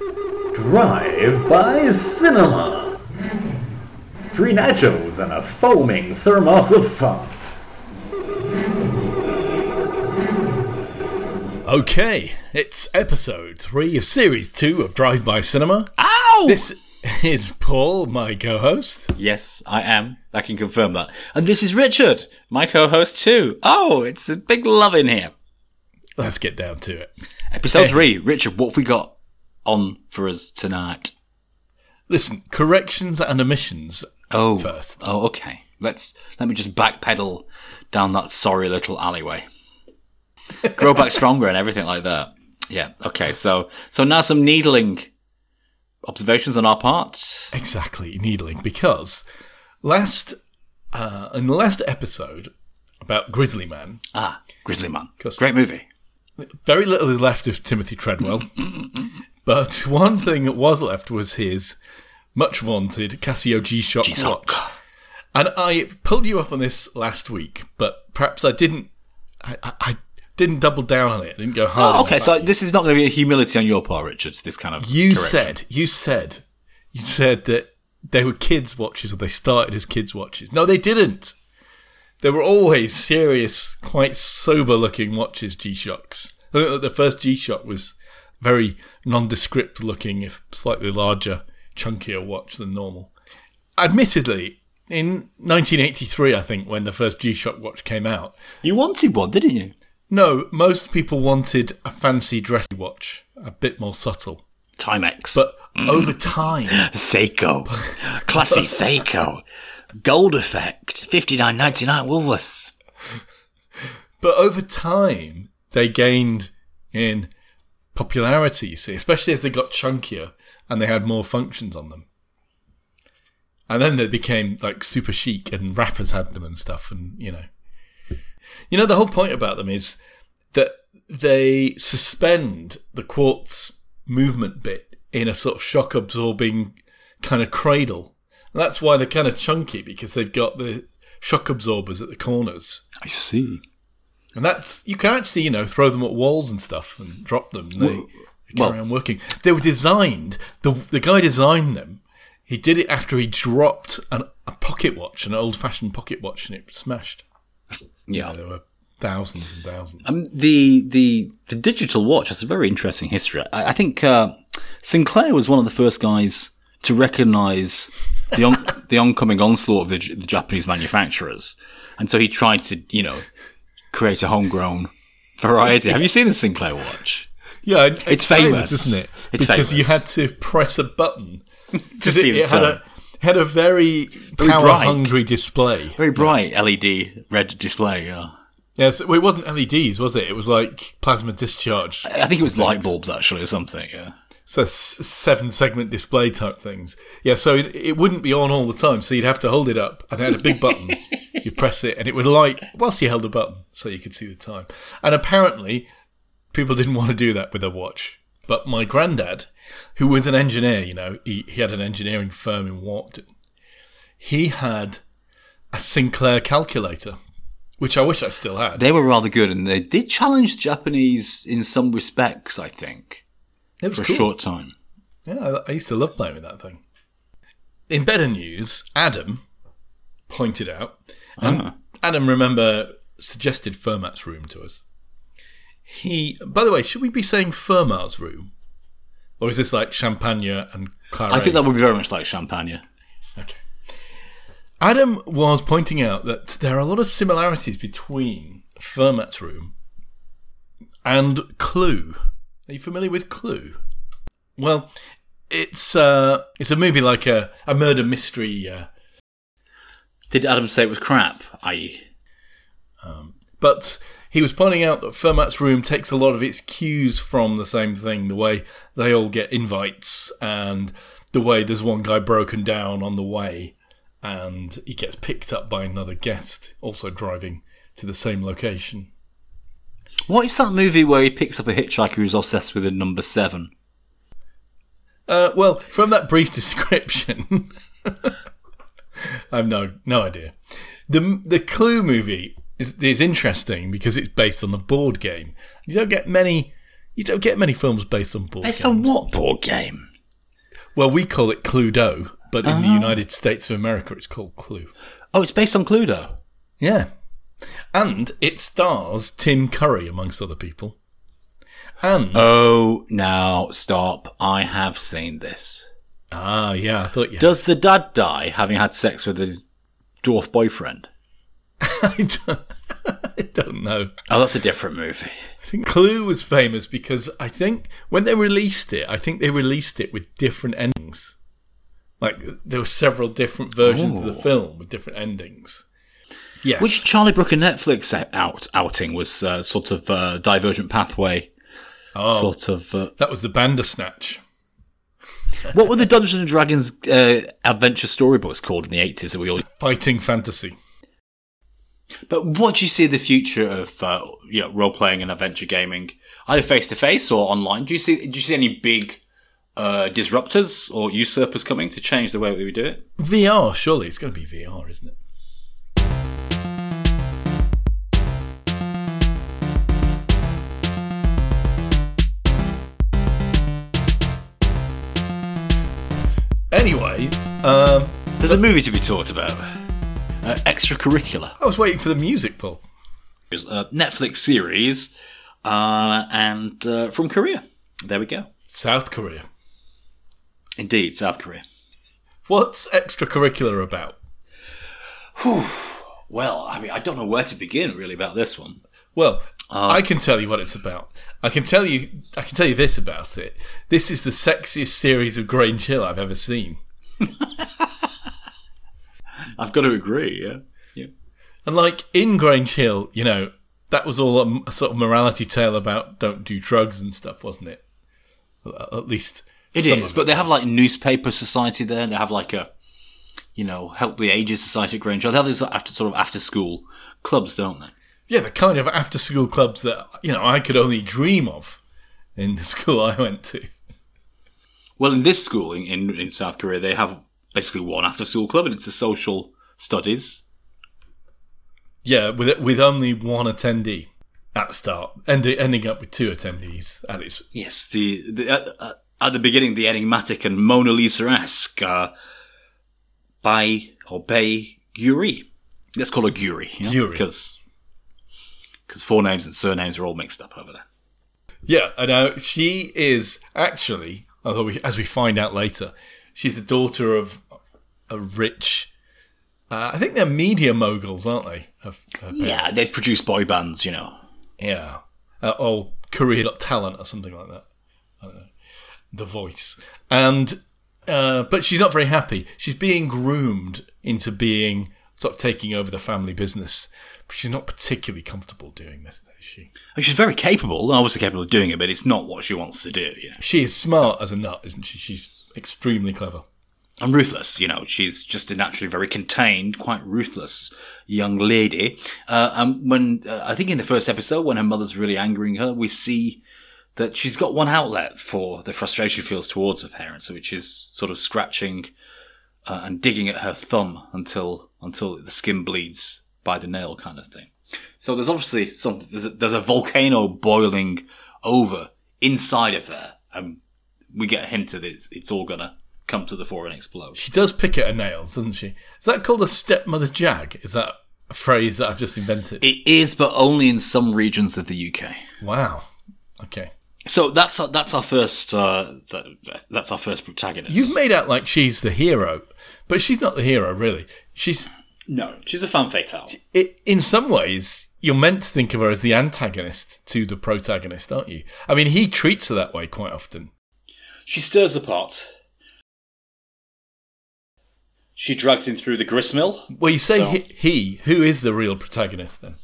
Drive by Cinema. Three nachos and a foaming thermos of fun. Okay, it's episode three of series two of Drive By Cinema. Ow! This is Paul, my co-host. Yes, I am. I can confirm that. And this is Richard, my co-host too. Oh, it's a big love in here. Let's get down to it. Episode Hey. three. Richard, what have we got on for us tonight? Listen, corrections and omissions Oh, first. Oh, okay. Let's let me just backpedal down that sorry little alleyway. Grow back stronger and everything like that. Yeah. Okay. So so now some needling observations on our part. Exactly, needling, because last uh, in the last episode about Grizzly Man, Ah, Grizzly Man. Great movie. very little is left of Timothy Treadwell, but one thing that was left was his much vaunted Casio G-Shock G-Shock. watch. And I pulled you up on this last week, but perhaps I didn't. I, I, I didn't double down on it. I didn't go hard. Oh, okay, so this is not going to be a humility on your part, Richard. This kind of you correction. said you said you said that they were kids' watches, or they started as kids' watches. No, they didn't. They were always serious, quite sober-looking watches. G-Shocks. I think that The first G-Shock was very nondescript looking, if slightly larger, chunkier watch than normal. Admittedly, in 1983, I think when the first G-Shock watch came out, you wanted one, didn't you? no, most people wanted a fancy dressy watch, a bit more subtle. Timex, But over time, Seiko, classy Seiko, gold effect, fifty nine ninety nine Woolworths. but over time, they gained in popularity, you see, especially as they got chunkier and they had more functions on them. And then they became like super chic and rappers had them and stuff and you know. You know the whole point about them is that they suspend the quartz movement bit in a sort of shock absorbing kind of cradle. And that's why they're kind of chunky because they've got the shock absorbers at the corners. I see. And that's you can actually, you know, throw them at walls and stuff and drop them. And they, Well- they carry well- on working. They were designed. the The guy designed them. He did it after he dropped an, a pocket watch, an old fashioned pocket watch, and it smashed. Yeah. There were thousands and thousands. Um, the the the digital watch has a very interesting history. I, I think uh, Sinclair was one of the first guys to recognise the on, the oncoming onslaught of the, the Japanese manufacturers, and so he tried to you know create a homegrown variety. Have you seen the Sinclair watch? yeah, it- it's famous. isn't it? It's famous. because you had to press a button to see it, the it had a had a very, Very power bright. hungry display. very bright LED red display. Yeah. Yes, well, it wasn't LEDs, was it? It was like plasma discharge. I think it was light bulbs actually or something. Yeah. So s- seven segment display type things. Yeah, so it, it wouldn't be on all the time. So you'd have to hold it up and it had a big button. you press it and it would light whilst you held the button so you could see the time. And apparently, people didn't want to do that with a watch. But my granddad, who was an engineer, you know, he, he had an engineering firm in Warpton, he had a Sinclair calculator, which I wish I still had. They were rather good, and they did challenge the Japanese in some respects. I think It was for a short time. Yeah, I used to love playing with that thing. In better news, Adam pointed out, and Ah. Adam, remember, suggested Fermat's room to us. He, by the way, should we be saying Fermat's room, or is this like Champagne and Claret? I think that would be very much like Champagne. Okay. Adam was pointing out that there are a lot of similarities between Fermat's room and Clue. Are you familiar with Clue? Well, it's uh, it's a movie like a, a murder mystery, uh, Did Adam say it was crap? I. but he was pointing out that Fermat's room takes a lot of its cues from the same thing. The way they all get invites, and the way there's one guy broken down on the way, and he gets picked up by another guest, also driving to the same location. What is that movie where he picks up a hitchhiker who's obsessed with a number seven? Uh, well, from that brief description, I have no no idea. the The Clue movie is is interesting because it's based on the board game. You don't get many. You don't get many films based on board Based games. on what board game? Well, we call it Cluedo, but in the Uh-huh. United States of America, it's called Clue. Oh, it's based on Cluedo. Yeah. And it stars Tim Curry, amongst other people. And, Oh, now stop. I have seen this. Ah, yeah, I thought you Does the dad die having had sex with his dwarf boyfriend? I don't, I don't know. Oh, that's a different movie. I think Clue was famous because I think when they released it, I think they released it with different endings. Like there were several different versions of the film with different endings. Yes. Which Charlie Brooker Netflix out outing was uh, sort of uh, Divergent Pathway, oh, sort of. Uh, that was the Bandersnatch. What were the Dungeons and Dragons uh, adventure storybooks called in the eighties that we all? Fighting fantasy. But what do you see the future of uh, you know role playing and adventure gaming, either face to face or online? Do you see do you see any big uh, disruptors or usurpers coming to change the way we do it? VR, surely it's going to be VR, isn't it? Um, There's a movie to be talked about. Uh, extracurricular. I was waiting for the music, Paul. It's a Netflix series, uh, and uh, from Korea. There we go. South Korea. Indeed, South Korea. What's extracurricular about? Well, I mean, I don't know where to begin really about this one. Well, I can tell you what it's about. I can tell you. I can tell you this about it. This is the sexiest series of Grange Hill I've ever seen. I've got to agree. Yeah. Yeah. And like in Grange Hill, you know, that was all a, a sort of morality tale about don't do drugs and stuff, wasn't it? At least It some is, of but they have like newspaper society there. They have like a, you know, help the ages society at Grange. Hill. They have these after sort of after school clubs, don't they? Yeah, the kind of after school clubs that you know I could only dream of in the school I went to. Well, in this school in, in, in South Korea, they have basically one after school club, and it's the social studies. Yeah, with with only one attendee at the start, ending ending up with two attendees at its Yes, the, the uh, uh, at the beginning, the enigmatic and Mona Lisa-esque uh, Bai or Bei Guri. Let's call her Guri, you know, Guri. because because forenames and surnames are all mixed up over there. Yeah, I know. she is actually, although we, as we find out later, she's the daughter of a rich. Uh, I think they're media moguls, aren't they? Her Yeah, they produce boy bands, you know. yeah. Uh, or Got Talent or something like that. I don't know. The Voice, and uh, but she's not very happy. She's being groomed into being sort of taking over the family business, she's not particularly comfortable doing this, is she? She's very capable, obviously capable of doing it, but it's not what she wants to do, you know. She is smart as a nut, isn't she? She's extremely clever. And ruthless, you know. She's just a naturally very contained, quite ruthless young lady. Uh, and when, uh, I think in the first episode, when her mother's really angering her, we see that she's got one outlet for the frustration she feels towards her parents, which is sort of scratching uh, and digging at her thumb until until the skin bleeds by the nail, kind of thing. So there's obviously some there's a, there's a volcano boiling over inside of there, and we get a hint that it's it's all gonna come to the fore and explode. She does pick at her nails, doesn't she? Is that called a stepmother jag? Is that a phrase that I've just invented? It is, but only in some regions of the UK. wow. Okay. So that's our, that's our first uh, that, that's our first protagonist. You've made out like she's the hero, but she's not the hero, really. She's, no, she's a fan fatale. i in some ways, you're meant to think of her as the antagonist to the protagonist, aren't you? I mean, he treats her that way quite often. She stirs the pot. She drags him through the gristmill. Well, you say So- he, he, who is the real protagonist then?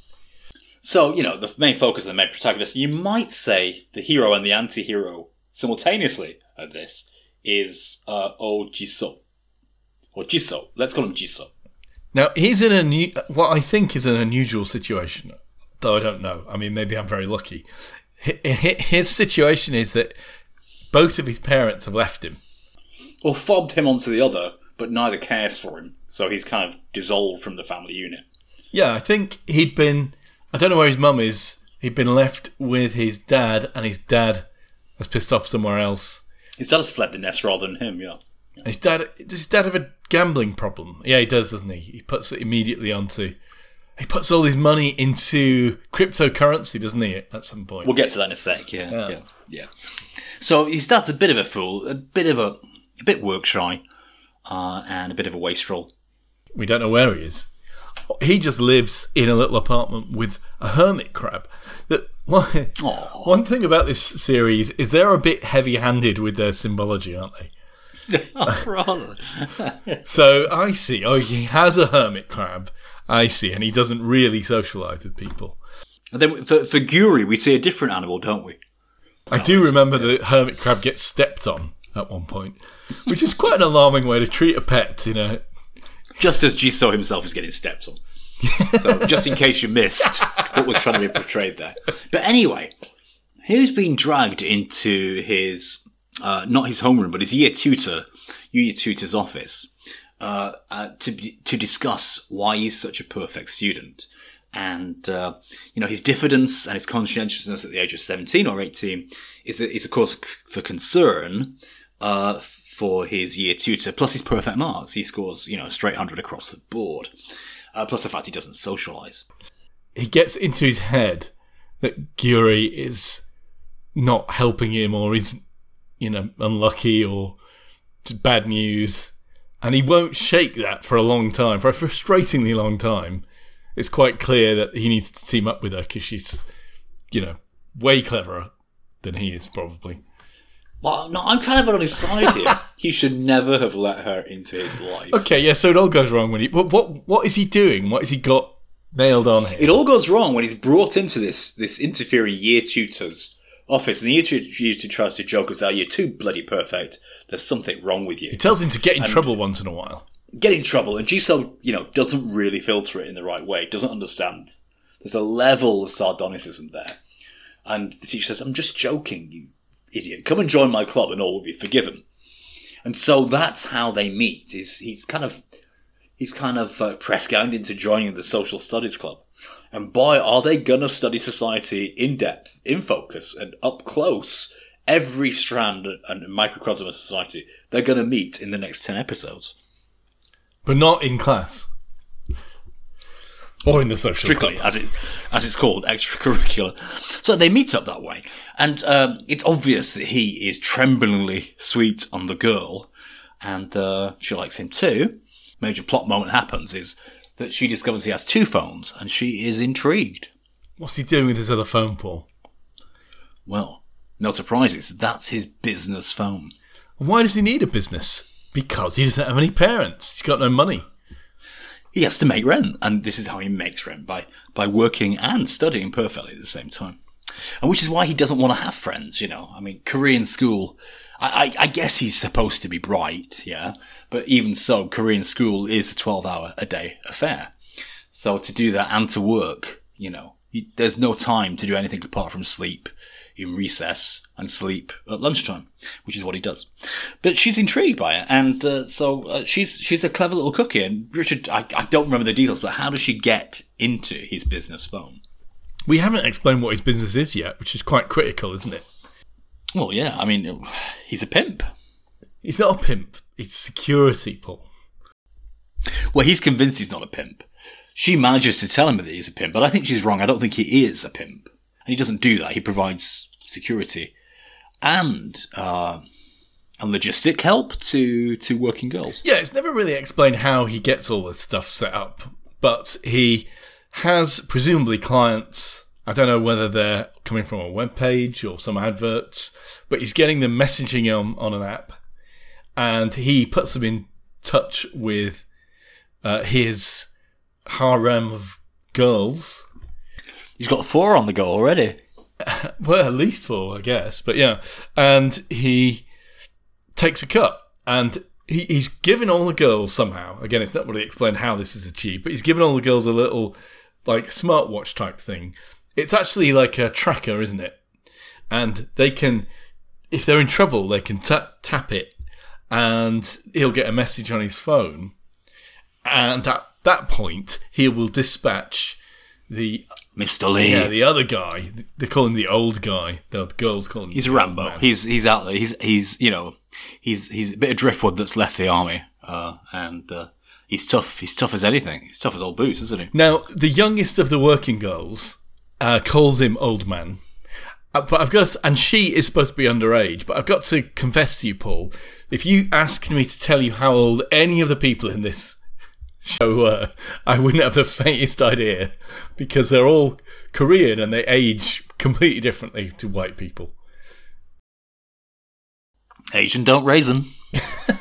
So, you know, the main focus of the main protagonist, you might say the hero and the anti hero simultaneously of this is uh, Oh Jisoo. Or Jisoo. Let's call him Jisoo. Now he's in a new, what I think is an unusual situation, though I don't know. I mean, maybe I'm very lucky. Hi- hi- His situation is that both of his parents have left him. Or fobbed him onto the other, but neither cares for him. So he's kind of dissolved from the family unit. Yeah, I think he'd been. I don't know where his mum is. He'd been left with his dad, and his dad has pissed off somewhere else. His dad has fled the nest rather than him. Yeah. And his dad does his dad have a gambling problem? Yeah, he does, doesn't he? He puts it immediately onto. He puts all his money into cryptocurrency, doesn't he? At some point. We'll get to that in a sec. Yeah, Yeah. yeah, yeah. So he starts a bit of a fool, a bit of a, a bit work shy, uh, and a bit of a wastrel. we don't know where he is. He just lives in a little apartment with a hermit crab. That one, one thing about this series is they're a bit heavy-handed with their symbology, aren't they? Rather. So I see. Oh, he has a hermit crab. I see, and he doesn't really socialise with people. And then for for Guri, we see a different animal, don't we? I do remember the hermit crab gets stepped on at one point, which is quite an alarming way to treat a pet. You know, Just as Jisoo himself is getting stepped on. so just in case you missed what was trying to be portrayed there. But anyway, he's been dragged into his uh, not his homeroom, but his year tutor, year tutor's office, uh, uh, to to discuss why he's such a perfect student, and uh, you know his diffidence and his conscientiousness at the age of seventeen or eighteen is is of course for concern. Uh, for his year tutor, plus his perfect marks, he scores you know a straight hundred across the board. Uh, plus the fact he doesn't socialise. he gets into his head that Guri is not helping him or is, you know, unlucky or bad news. And he won't shake that for a long time, for a frustratingly long time. It's quite clear that he needs to team up with her because she's, you know, way cleverer than he is, probably. Well, no, I'm kind of on his side here. he should never have let her into his life. Okay, yeah, so it all goes wrong when he. But what, what is he doing? What has he got nailed on here? It all goes wrong when he's brought into this this interfering year tutor's office, and the tutor tries to joke us out. You're too bloody perfect. There's something wrong with you. He tells him to get in trouble once in a while. Get in trouble, and Jisoo, you know, doesn't really filter it in the right way. Doesn't understand. There's a level of sardonicism there, and the teacher says, "I'm just joking, you idiot. Come and join my club, and all will be forgiven." And so that's how they meet. Is he's kind of he's kind of uh, press ganged into joining the social studies club. And boy, are they gonna study society in depth, in focus, and up close. Every strand and microcosm of society they're gonna meet in the next ten episodes. But not in class. Or in the social strictly club. as it as it's called extracurricular. So they meet up that way, and um, it's obvious that he is tremblingly sweet on the girl, and uh, she likes him too. Major plot moment happens is that she discovers he has two phones, and she is intrigued. What's he doing with his other phone, Paul? Well, no surprises. That's his business phone. Why does he need a business? Because he doesn't have any parents. He's got no money. He has to make rent, and this is how he makes rent by by working and studying perfectly at the same time. And which is why he doesn't want to have friends. You know, I mean, Korean school. I, I, guess he's supposed to be bright, yeah. But even so, Korean school is a twelve-hour a day affair. So to do that and to work, you know, there's no time to do anything apart from sleep in recess and sleep at lunchtime, which is what he does. But she's intrigued by it, and uh, so uh, she's she's a clever little cookie. And Richard, I, I don't remember the details, but how does she get into his business phone? We haven't explained what his business is yet, which is quite critical, isn't it? Well, yeah, I mean, he's a pimp. He's not a pimp. It's security, Paul. Well, he's convinced he's not a pimp. She manages to tell him that he's a pimp, but I think she's wrong. I don't think he is a pimp. And he doesn't do that. He provides security and uh, and logistic help to to working girls. Yeah, it's never really explained how he gets all this stuff set up, but he has presumably clients. I don't know whether they're coming from a web page or some adverts, but he's getting them messaging on, on an app, and he puts them in touch with uh, his harem of girls. He's got four on the go already. Well, at least four, I guess. But yeah, and he takes a cut, and he, he's given all the girls somehow. Again, it's not really explained how this is achieved, but he's given all the girls a little like smartwatch type thing. It's actually like a tracker, isn't it? And they can, if they're in trouble, they can ta- tap it, and he'll get a message on his phone, and at that point, he will dispatch the Mr. Lee. yeah the other guy. They call him the old guy. The girls call him. He's the Rambo. man. He's he's out there. He's he's you know he's he's a bit of driftwood that's left the army, uh, and uh, he's tough. He's tough as anything. He's tough as old boots, isn't he? Now, the youngest of the working girls uh, calls him old man. Uh, but I've got to, and she is supposed to be underage. But I've got to confess to you, Paul, if you asked me to tell you how old any of the people in this show were, I wouldn't have the faintest idea because they're all Korean and they age completely differently to white people. Asian don't raisin.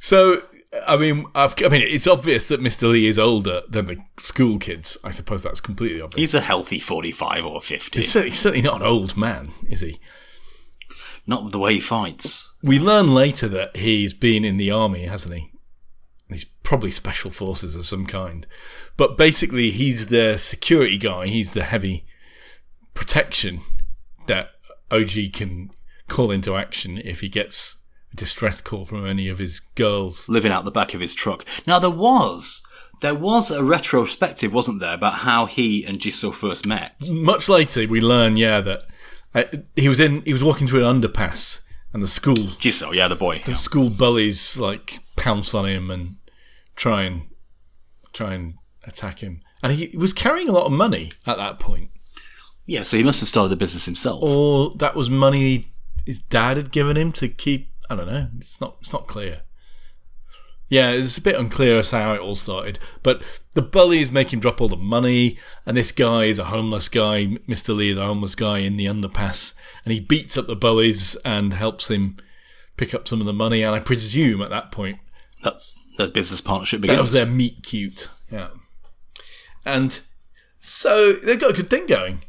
So, I mean, I've, I mean, it's obvious that Mr. Lee is older than the school kids. I suppose that's completely obvious. He's a healthy forty-five or fifty. He's certainly, he's certainly not an old man, is he? Not the way he fights. We learn later that he's been in the army, hasn't he? He's probably special forces of some kind. But basically, he's the security guy. He's the heavy protection that OG can call into action if he gets a distress call from any of his girls. living out the back of his truck. Now there was there was a retrospective, wasn't there, about how he and Jisoo first met? Much later, we learn, yeah, that uh, he was in. He was walking through an underpass, and the school Jisoo, yeah, the boy. the school bullies like pounce on him and try and try and attack him. And he was carrying a lot of money at that point. Yeah, so he must have started the business himself. Or that was money his dad had given him to keep I don't know. It's not it's not clear. Yeah, it's a bit unclear as to how it all started. But the bullies make him drop all the money, and this guy is a homeless guy. Mr. Lee is a homeless guy in the underpass, and he beats up the bullies and helps him pick up some of the money. And I presume at that point That's the business partnership Begins. that was their meet cute. Yeah. And so they've got a good thing going.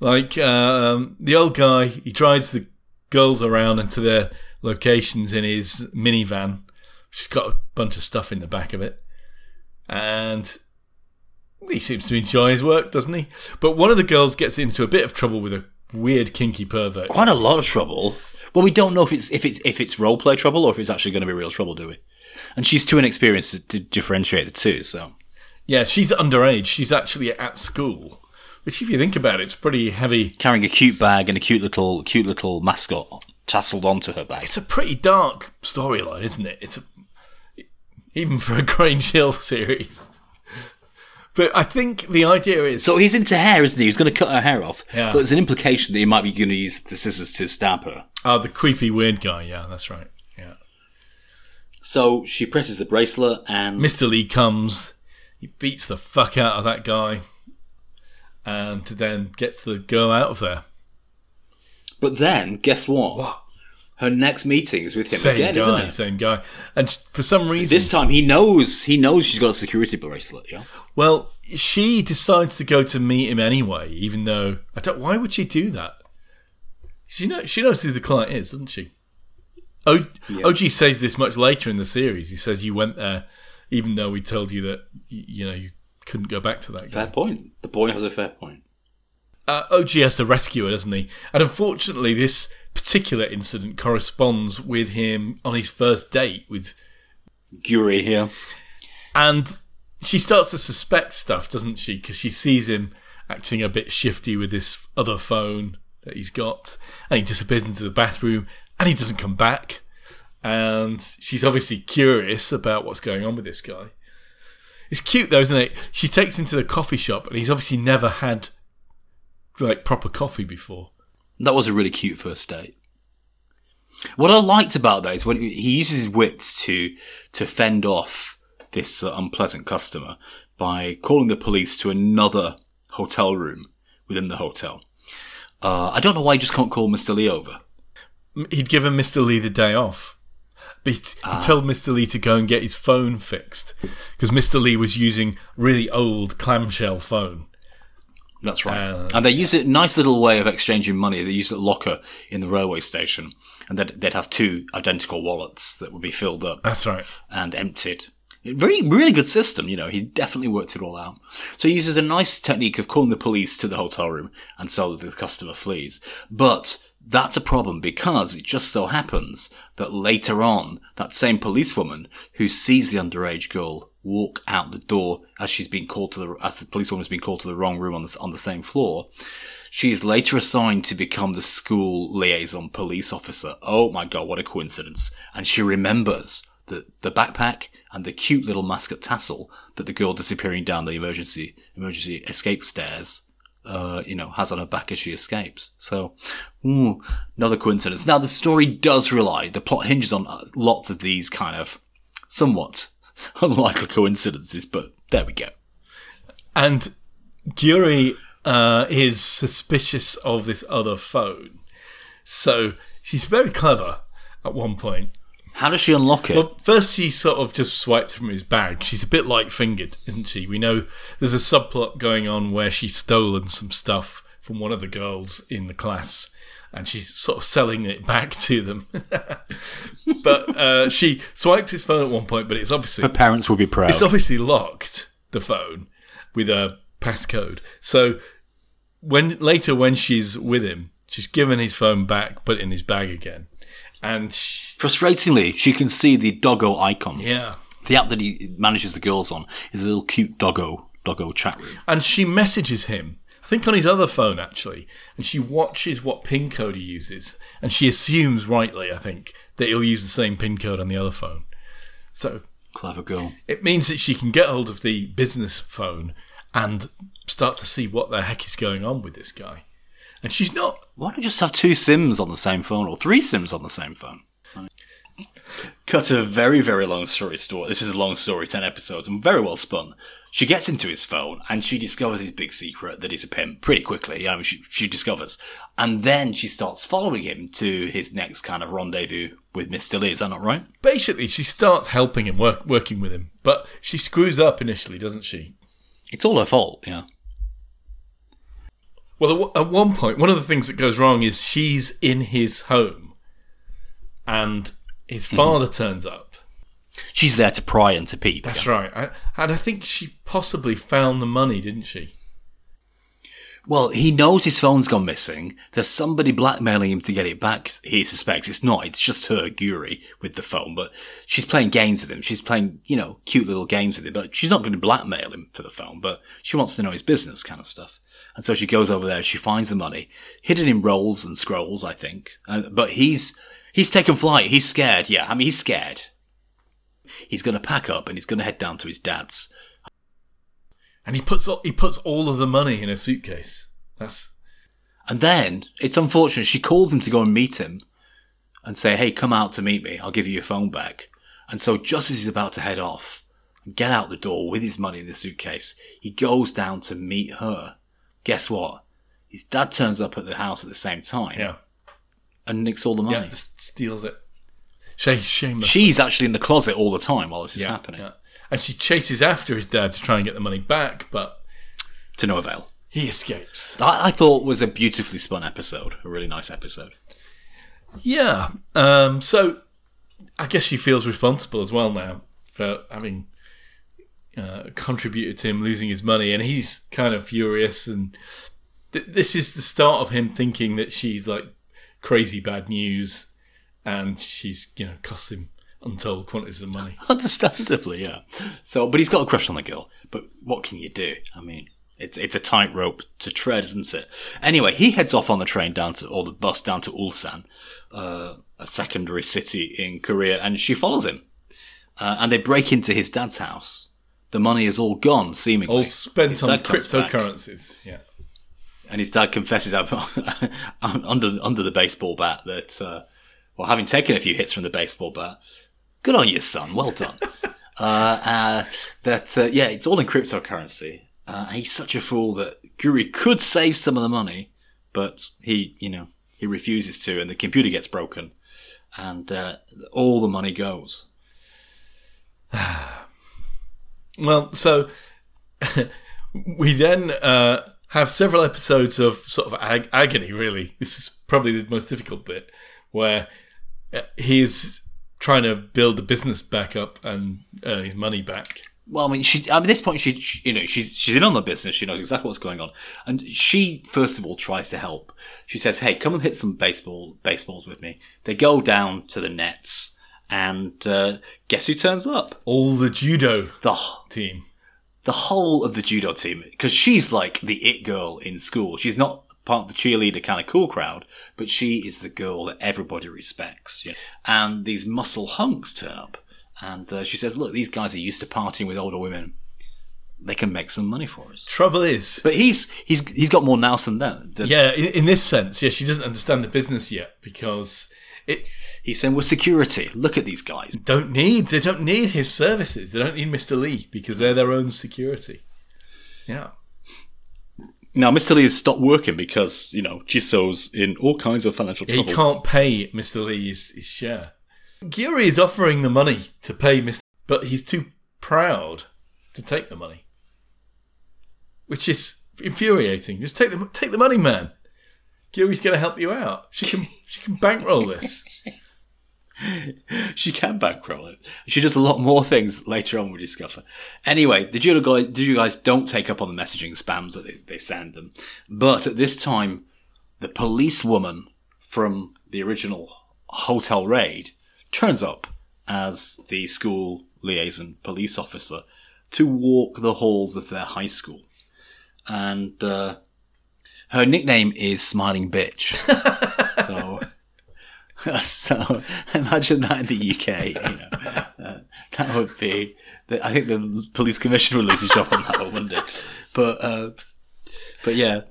Like um, the old guy, he drives the girls around into their locations in his minivan, She's got a bunch of stuff in the back of it. And he seems to enjoy his work, doesn't he? But one of the girls gets into a bit of trouble with a weird kinky pervert. Quite a lot of trouble. Well, we don't know if it's if it's if it's role play trouble or if it's actually going to be real trouble, do we? And she's too inexperienced to, to differentiate the two. So Yeah, she's underage. She's actually at school, which, if you think about it, it's pretty heavy carrying a cute bag and a cute little cute little mascot tasseled onto her back. it's a pretty dark storyline, isn't it? It's a, even for a Grange Hill series. But I think the idea is So he's into hair, isn't he? He's going to cut her hair off. Yeah. But there's an implication that he might be going to use the scissors to stab her. oh, the creepy weird guy. Yeah, that's right. Yeah, So she presses the bracelet and Mr. Lee comes, he beats the fuck out of that guy, and then gets the girl out of there. But then, guess what? What? Her next meeting is with him Same again, guy, isn't it? same guy, and for some reason, This time he knows he knows she's got a security bracelet. Yeah. Well, she decides to go to meet him anyway, even though I don't. Why would she do that? She know she knows who the client is, doesn't she? O, OG says this much later in the series. He says you went there, even though we told you that you know you couldn't go back to that. Guy. Fair Guy. point. The boy has a fair point. Uh, OG has to rescue her, doesn't he? And unfortunately, this particular incident corresponds with him on his first date with Guri here. And she starts to suspect stuff, doesn't she? Because she sees him acting a bit shifty with this other phone that he's got, and he disappears into the bathroom, and he doesn't come back. And she's obviously curious about what's going on with this guy. It's cute though, isn't it? She takes him to the coffee shop, and he's obviously never had like proper coffee before. That was a really cute first date. What I liked about that is when he uses his wits to to fend off this uh, unpleasant customer by calling the police to another hotel room within the hotel. Uh, I don't know why he just can't call Mr. Lee over. He'd given Mr. Lee the day off. But he, he told Mr. Lee to go and get his phone fixed because Mr. Lee was using really old clamshell phone. That's right. Uh, and they use a nice little way of exchanging money. They use a locker in the railway station, and they'd, they'd have two identical wallets that would be filled up. That's right. and emptied. Very, really good system, you know, he definitely worked it all out. So he uses a nice technique of calling the police to the hotel room and so the customer flees. But that's a problem because it just so happens that later on, that same policewoman who sees the underage girl walk out the door as she's been called to the as the policewoman has been called to the wrong room on the on the same floor. She is later assigned to become the school liaison police officer. Oh my god, what a coincidence! And she remembers the the backpack and the cute little mascot tassel that the girl disappearing down the emergency emergency escape stairs uh, you know, has on her back as she escapes. So, ooh, another coincidence. Now, the story does rely, the plot hinges on uh, lots of these kind of somewhat unlikely coincidences, but there we go. And Guri uh, is suspicious of this other phone. So she's very clever at one point. How does she unlock it? Well, first she sort of just swipes from his bag. She's a bit light fingered, isn't she? We know there's a subplot going on where she's stolen some stuff from one of the girls in the class and she's sort of selling it back to them. but uh, she swiped his phone at one point, but it's obviously Her parents will be proud. it's obviously locked the phone with a passcode. So when later when she's with him, she's given his phone back, put it in his bag again, and she, Frustratingly, she can see the doggo icon. yeah, The app that he manages the girls on is a little cute doggo doggo chat room. and she messages him. Think on his other phone actually, and she watches what pin code he uses, and she assumes rightly, I think, that he'll use the same pin code on the other phone. So Clever girl. it means that she can get hold of the business phone and start to see what the heck is going on with this guy. And she's not Why don't you just have two Sims on the same phone or three Sims on the same phone? Cut a very, very long story short. This is a long story, 10 episodes, and very well spun. She gets into his phone and she discovers his big secret that he's a pimp pretty quickly. I mean, she, she discovers. And then she starts following him to his next kind of rendezvous with Mr. Lee. Is that not right? basically she starts helping him work working with him but she screws up initially doesn't she It's all her fault, yeah. well at one point one of the things that goes wrong is she's in his home and his mm-hmm. father turns up She's there to pry and to peep. that's right I, and i think she possibly found the money didn't she Well, he knows his phone's gone missing. There's somebody blackmailing him to get it back. He suspects it's not. It's just her, Guri, with the phone. But she's playing games with him. She's playing, you know, cute little games with him. But she's not going to blackmail him for the phone. But she wants to know his business kind of stuff. And so she goes over there. She finds the money hidden in rolls and scrolls, I think. Uh, but he's he's taken flight. He's scared. Yeah, I mean, he's scared. He's going to pack up and he's going to head down to his dad's. and he puts all, he puts all of the money in a suitcase that's And then it's unfortunate. She calls him to go and meet him and say, Hey, come out to meet me. I'll give you your phone back. And so just as he's about to head off and get out the door with his money in the suitcase, he goes down to meet her. Guess what? His dad turns up at the house at the same time yeah and nicks all the money. yeah just steals it Shame, shameless She's actually in the closet all the time while this is yeah, happening. yeah. and she chases after his dad to try and get the money back but To no avail. he escapes I, I thought was a beautifully spun episode. A really nice episode. Yeah. Um, so I guess she feels responsible as well now for having uh, contributed to him losing his money, and he's kind of furious. And th- this is the start of him thinking that she's like crazy bad news, and she's you know cost him untold quantities of money. Understandably, yeah. So, but he's got a crush on the girl. But what can you do? I mean, it's it's a tightrope to tread, isn't it? Anyway, he heads off on the train down to, or the bus down to Ulsan, uh, a secondary city in Korea, and she follows him. Uh, and they break into his dad's house. The money is all gone, seemingly. All spent on cryptocurrencies. Yeah. and his dad confesses under under the baseball bat that, uh, well, having taken a few hits from the baseball bat, good on you, son, well done. uh, uh, that uh, yeah, it's all in cryptocurrency. Uh, he's such a fool that Guri could save some of the money, but he, you know, he refuses to, and the computer gets broken, and uh, all the money goes. Well, so we then uh, have several episodes of sort of ag- agony, really. This is probably the most difficult bit, where uh, he is trying to build the business back up and earn his money back. Well, I mean, she. I mean, at this point, she, she, you know, she's she's in on the business. She knows exactly what's going on, and she first of all tries to help. She says, "Hey, come and hit some baseball baseballs with me." They go down to the nets, And uh, guess who turns up? All the judo The team. the whole of the judo team because she's like the it girl in school. She's not part of the cheerleader kind of cool crowd, but she is the girl that everybody respects. you know. And these muscle hunks turn up, and uh, she says, "Look, these guys are used to partying with older women. They can make some money for us." Trouble is, But he's he's he's got more nous than them. The- yeah, in, in this sense, yeah, she doesn't understand the business yet because it He's saying we're security. Look at these guys. don't need they don't need his services. They don't need Mr. Lee because they're their own security. Yeah. Now, Mr. Lee has stopped working because you know Jisoo's in all kinds of financial trouble. He can't pay Mr. Lee his, his share. Guri is offering the money to pay Mr. But he's too proud to take the money, which is infuriating. Just take the take the money, man. Guri's going to help you out. She can she can bankroll this. She can bankroll it. She does a lot more things later on, we discover. Anyway, the judo guys, judo guys don't take up on the messaging spams that they, they send them. But at this time, the policewoman from the original hotel raid turns up as the school liaison police officer to walk the halls of their high school. And uh, her nickname is Smiling Bitch. so. So imagine that in the UK. You know, uh, that would be. I think the police commissioner would lose his job on that one, wouldn't it? But uh, but yeah.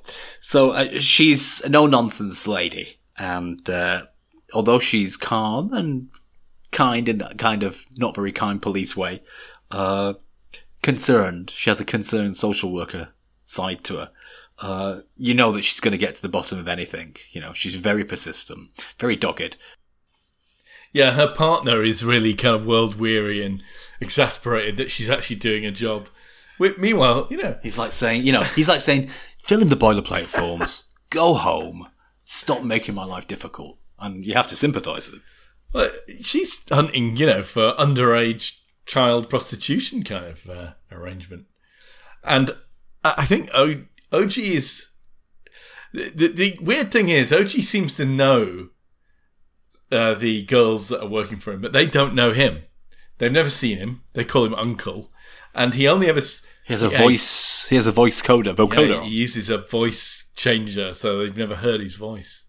So uh, she's a no nonsense lady, and uh, although she's calm and kind in a kind of not very kind police way, uh, concerned. She has a concerned social worker side to her. Uh, you know that she's going to get to the bottom of anything. You know, she's very persistent, very dogged. Yeah, her partner is really kind of world weary and exasperated that she's actually doing a job. Meanwhile, you know, He's like saying, you know, he's like saying, fill in the boilerplate forms, go home, stop making my life difficult. And you have to sympathise with him. well, she's hunting, you know, for underage child prostitution kind of uh, arrangement. And I think o- OG is. The, the, the weird thing is, OG seems to know uh, the girls that are working for him, but they don't know him. They've never seen him. They call him Uncle. And he only ever. He has a Yeah, voice, he has a voice coder, vocoder. Yeah, he uses a voice changer, so they've never heard his voice.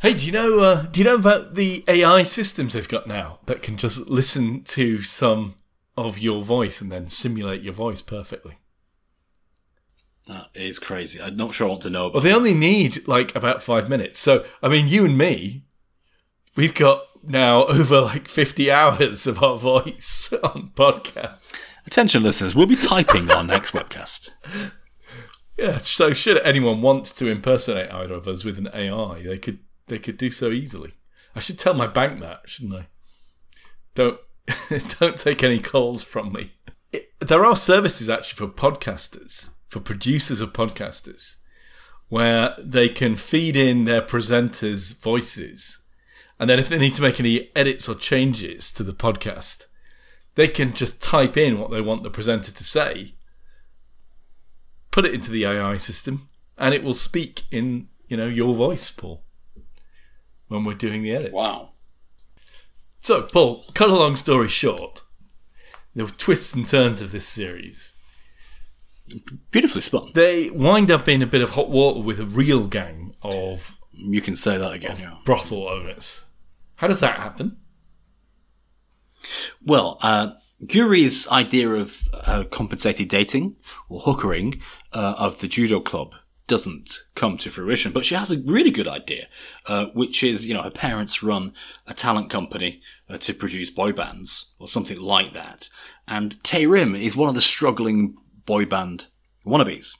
Hey, do you know? Uh, do you know about the AI systems they've got now that can just listen to some of your voice and then simulate your voice perfectly? That is crazy. I'm not sure I want to know Well, they only need like about five minutes. So, I mean, you and me, we've got now over like fifty hours of our voice on podcast. Attention listeners, we'll be typing our next webcast. Yeah, so should anyone want to impersonate either of us with an AI, they could they could do so easily. I should tell my bank that, shouldn't I? Don't don't take any calls from me. It, there are services actually for podcasters, for producers of podcasters, where they can feed in their presenters' voices, and then if they need to make any edits or changes to the podcast, they can just type in what they want the presenter to say, put it into the AI system, and it will speak in you know your voice, Paul, when we're doing the edits. Wow. So, Paul, cut a long story short, the twists and turns of this series. Beautifully spun. They wind up in a bit of hot water with a real gang of You can say that again. yeah. brothel owners. How does that happen? Well, uh, Guri's idea of uh, compensated dating or hookering uh, of the judo club doesn't come to fruition, but she has a really good idea, uh, which is, you know, her parents run a talent company uh, to produce boy bands or something like that. And Taerim is one of the struggling boy band wannabes.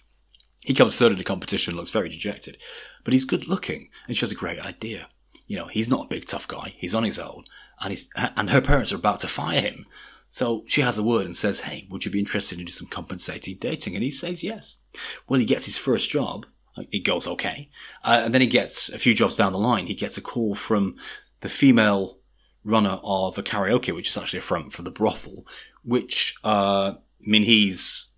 He comes third in the competition, looks very dejected, but he's good looking and she has a great idea. You know, he's not a big tough guy. He's on his own and he's, and her parents are about to fire him. So she has a word and says, Hey, would you be interested in some compensated dating? And he says yes. Well, he gets his first job. It goes okay. Uh, and then he gets a few jobs down the line. He gets a call from the female runner of a karaoke, which is actually a front for the brothel, which, uh, I mean he's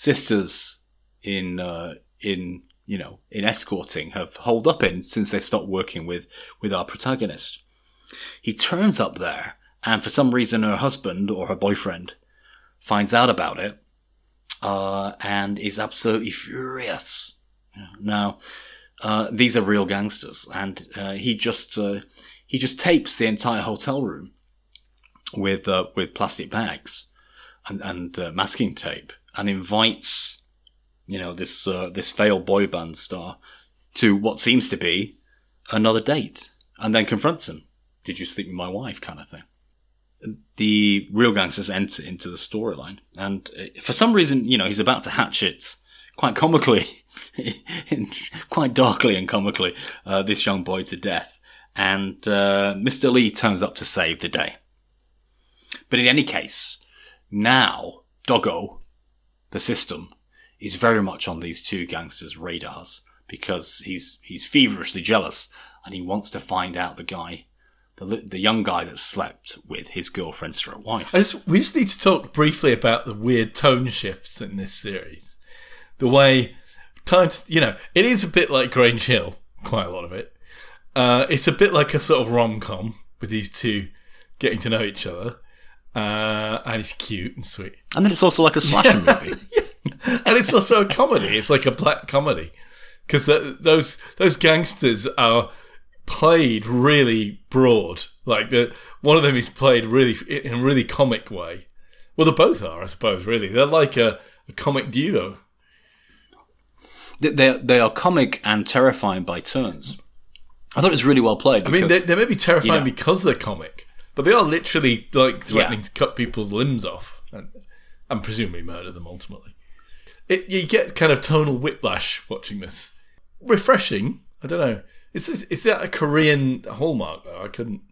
sisters in, uh, in, you know, in escorting have holed up in since they've stopped working with, with our protagonist. He turns up there, and for some reason, her husband or her boyfriend finds out about it, uh, and is absolutely furious. Now, uh, these are real gangsters, and uh, he just uh, he just tapes the entire hotel room with uh, with plastic bags and, and uh, masking tape, and invites you know this this failed boy band star to what seems to be another date, and then confronts him. Did you sleep with my wife? Kind of thing the real gangsters enter into the storyline. And uh, for some reason, you know, he's about to hatch it quite comically, quite darkly and comically, uh, this young boy to death. And uh, Mr. Lee turns up to save the day. But in any case, now Doggo, the system, is very much on these two gangsters' radars because he's he's feverishly jealous and he wants to find out the guy the the young guy that slept with his girlfriend's stroke wife. Just, we just need to talk briefly about the weird tone shifts in this series. The way times, you know, it is a bit like Grange Hill, quite a lot of it. Uh, it's a bit like a sort of rom com with these two getting to know each other, uh, and it's cute and sweet. And then it's also like a slasher movie. And it's also a comedy. It's like a black comedy because those those gangsters are played really broad. Like the one of them is played really in a really comic way. Well, they both are, I suppose. Really, they're like a, a comic duo. They they are comic and terrifying by turns. I thought it was really well played. Because, I mean, they, they may be terrifying you know, because they're comic, but they are literally like threatening yeah. to cut people's limbs off and, and presumably murder them ultimately. It, you get kind of tonal whiplash watching this. Refreshing. I don't know. Is this is that a Korean hallmark though? I couldn't.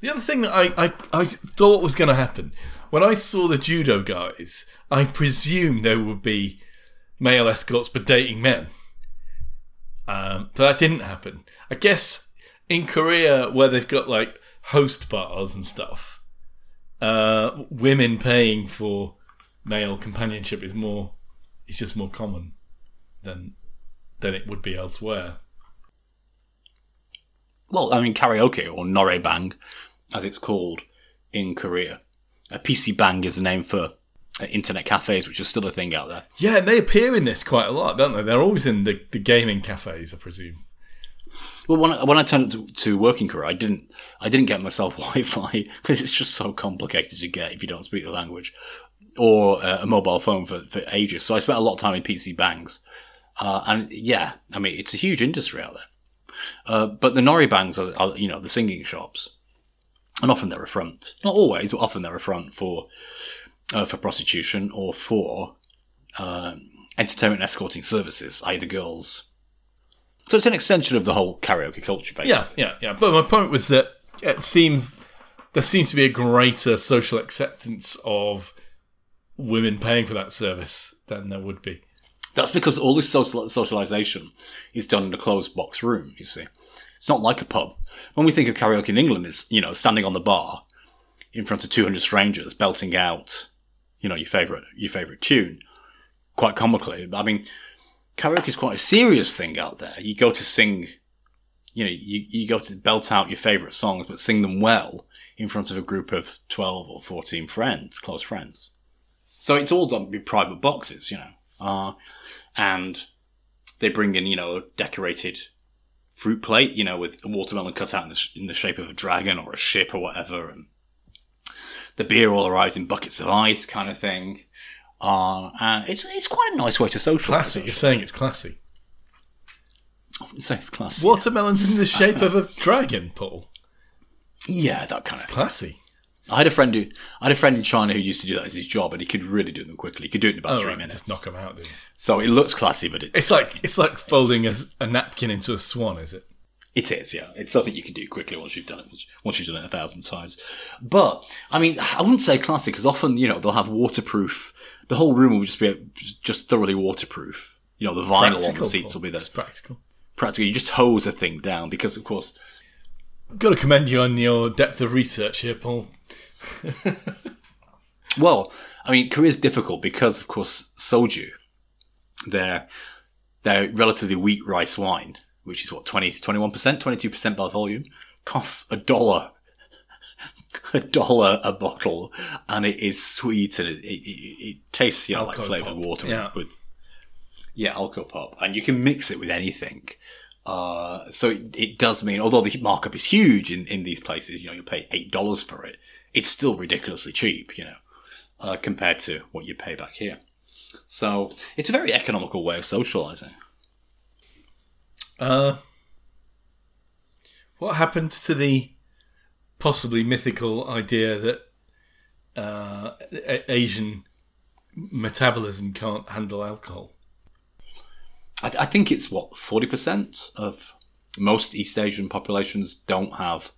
The other thing that I, I, I thought was going to happen when I saw the judo guys, I presumed there would be male escorts but dating men. Um, but that didn't happen. I guess in Korea, where they've got like host bars and stuff, uh, women paying for male companionship is more, it's just more common than than it would be elsewhere well, I mean, karaoke or noraebang, as it's called in Korea. A PC bang is the name for uh, internet cafes, which is still a thing out there. Yeah, and they appear in this quite a lot, don't they? They're always in the, the gaming cafes, I presume. Well, when I, when I turned to, to working career, I didn't I didn't get myself Wi-Fi because it's just so complicated to get if you don't speak the language, or uh, a mobile phone for, for ages. So I spent a lot of time in PC bangs, uh, and yeah, I mean it's a huge industry out there. Uh, but the noraebangs are, are, you know, the singing shops. And often they're a front. Not always, but often they're a front for, uh, for prostitution or for, uh, entertainment escorting services, either girls. So it's an extension of the whole karaoke culture, basically. Yeah, yeah, yeah. But my point was that it seems there seems to be a greater social acceptance of women paying for that service than there would be. That's because all this social socialization is done in a closed box room, you see. It's not like a pub. When we think of karaoke in England, it's, you know, standing on the bar in front of 200 strangers belting out, you know, your favorite, your favorite tune. Quite comically. I mean, karaoke is quite a serious thing out there. You go to sing, you know, you, you go to belt out your favorite songs, but sing them well in front of a group of 12 or 14 friends, close friends. So it's all done with private boxes, you know. Uh, and they bring in, you know, a decorated fruit plate, you know, with a watermelon cut out in the, in the shape of a dragon or a ship or whatever, and the beer all arrives in buckets of ice, kind of thing. Uh, and it's it's quite a nice way to socialise. Classy. You're saying it's classy. I wouldn't it's classy. Watermelons in the shape of a dragon, Paul. Yeah, that kind it's of classy. I had a friend who I had a friend in China who used to do that as his job, and he could really do them quickly. He could do it in about oh, three right, minutes. Just knock them out, dude. So it looks classy, but it's it's like it's like folding a, a, napkin into a swan, is it? It is, yeah. It's something you can do quickly once you've done it. Once you've done it a thousand times. But I mean, I wouldn't say classy because often you know they'll have waterproof. The whole room will just be just thoroughly waterproof. You know, the vinyl practical, on the seats will be there. Just practical. Practical. You just hose a thing down because, of course. Got to commend you on your depth of research here, Paul. well, I mean, Korea's difficult because, of course, soju, their their relatively weak rice wine, which is what 20, 21 percent, twenty two percent by volume, costs a dollar. A dollar a bottle, and it is sweet and it, it, it, it tastes you know, like flavored water yeah. with yeah alcohol pop, and you can mix it with anything. Uh, so it, it does mean, although the markup is huge in, in these places, you know, you pay eight dollars for it. It's still ridiculously cheap, you know, uh, compared to what you pay back here. So it's a very economical way of socializing. Uh, what happened to the possibly mythical idea that uh, A- Asian metabolism can't handle alcohol? I, th- I think it's what forty percent of most East Asian populations don't have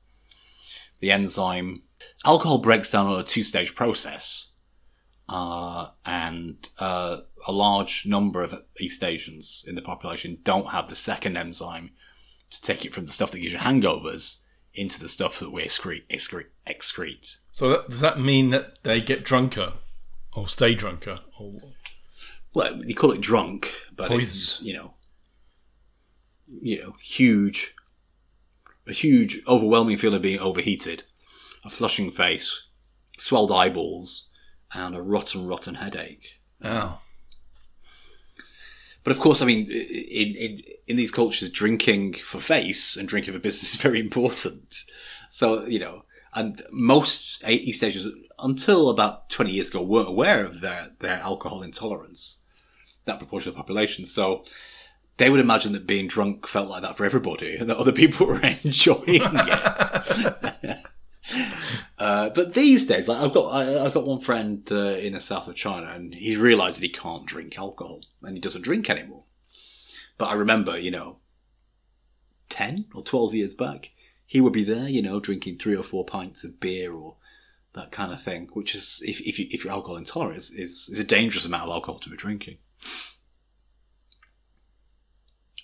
the enzyme. Alcohol breaks down on a two-stage process, uh, and uh, a large number of East Asians in the population don't have the second enzyme to take it from the stuff that gives you hangovers into the stuff that we excrete. excrete, excrete. So that, does that mean that they get drunker or stay drunker? Or well, you call it drunk, but it's you know, you know, huge, a huge, overwhelming feeling of being overheated, a flushing face, swelled eyeballs, and a rotten, rotten headache. oh, But of course, I mean, in in in these cultures, drinking for face and drinking for business is very important. So you know, and most East Asians, until about twenty years ago, weren't aware of their their alcohol intolerance. That proportion of the population, so they would imagine that being drunk felt like that for everybody, and that other people were enjoying it. Uh, but these days, like I've got, I, I've got one friend uh, in the south of China, and he's realised that he can't drink alcohol, and he doesn't drink anymore. But I remember, you know, ten or twelve years back, he would be there, you know, drinking three or four pints of beer or that kind of thing, which is, if if, you, if you're alcohol intolerant, is, is is a dangerous amount of alcohol to be drinking.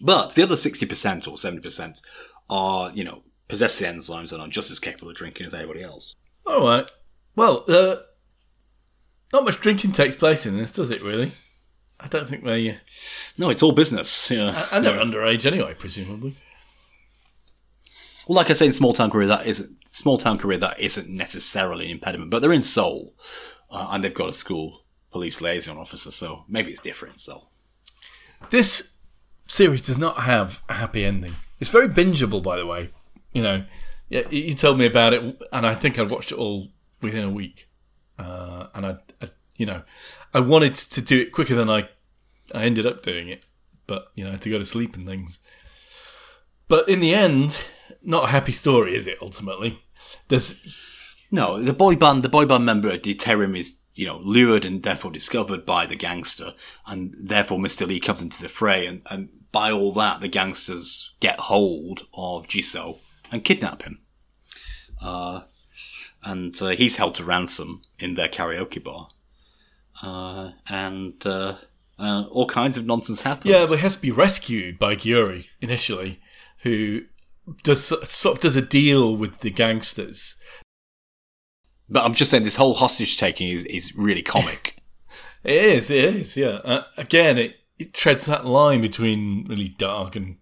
But the other sixty percent or seventy percent are, you know, possess the enzymes and are just as capable of drinking as anybody else. all right. Well, uh, not much drinking takes place in this, does it? Really? I don't think they. Uh, No, it's all business. Yeah. and they're underage anyway, presumably. Well, like I say, in small town Korea, that isn't small town Korea. That isn't necessarily an impediment, but they're in Seoul, uh, and they've got a school police liaison officer, so maybe it's different. in Seoul. This series does not have a happy ending. It's very bingeable, by the way. You know, yeah, you told me about it, and I think I watched it all within a week. Uh, and I, I, you know, I wanted to do it quicker than I, I ended up doing it, but you know, to go to sleep and things. But in the end, not a happy story, is it? Ultimately, there's No, the boy band, the boy band member Terim is, you know, lured and therefore discovered by the gangster, and therefore Mr. Lee comes into the fray, and, and by all that, the gangsters get hold of Jisoo and kidnap him. Uh, and uh, he's held to ransom in their karaoke bar. Uh, and uh, uh, all kinds of nonsense happens. Yeah, but he has to be rescued by Gyuri initially, who does sort of does a deal with the gangsters. But I'm just saying, this whole hostage taking is, is really comic. It is, it is, yeah. Uh, again, it, it treads that line between really dark and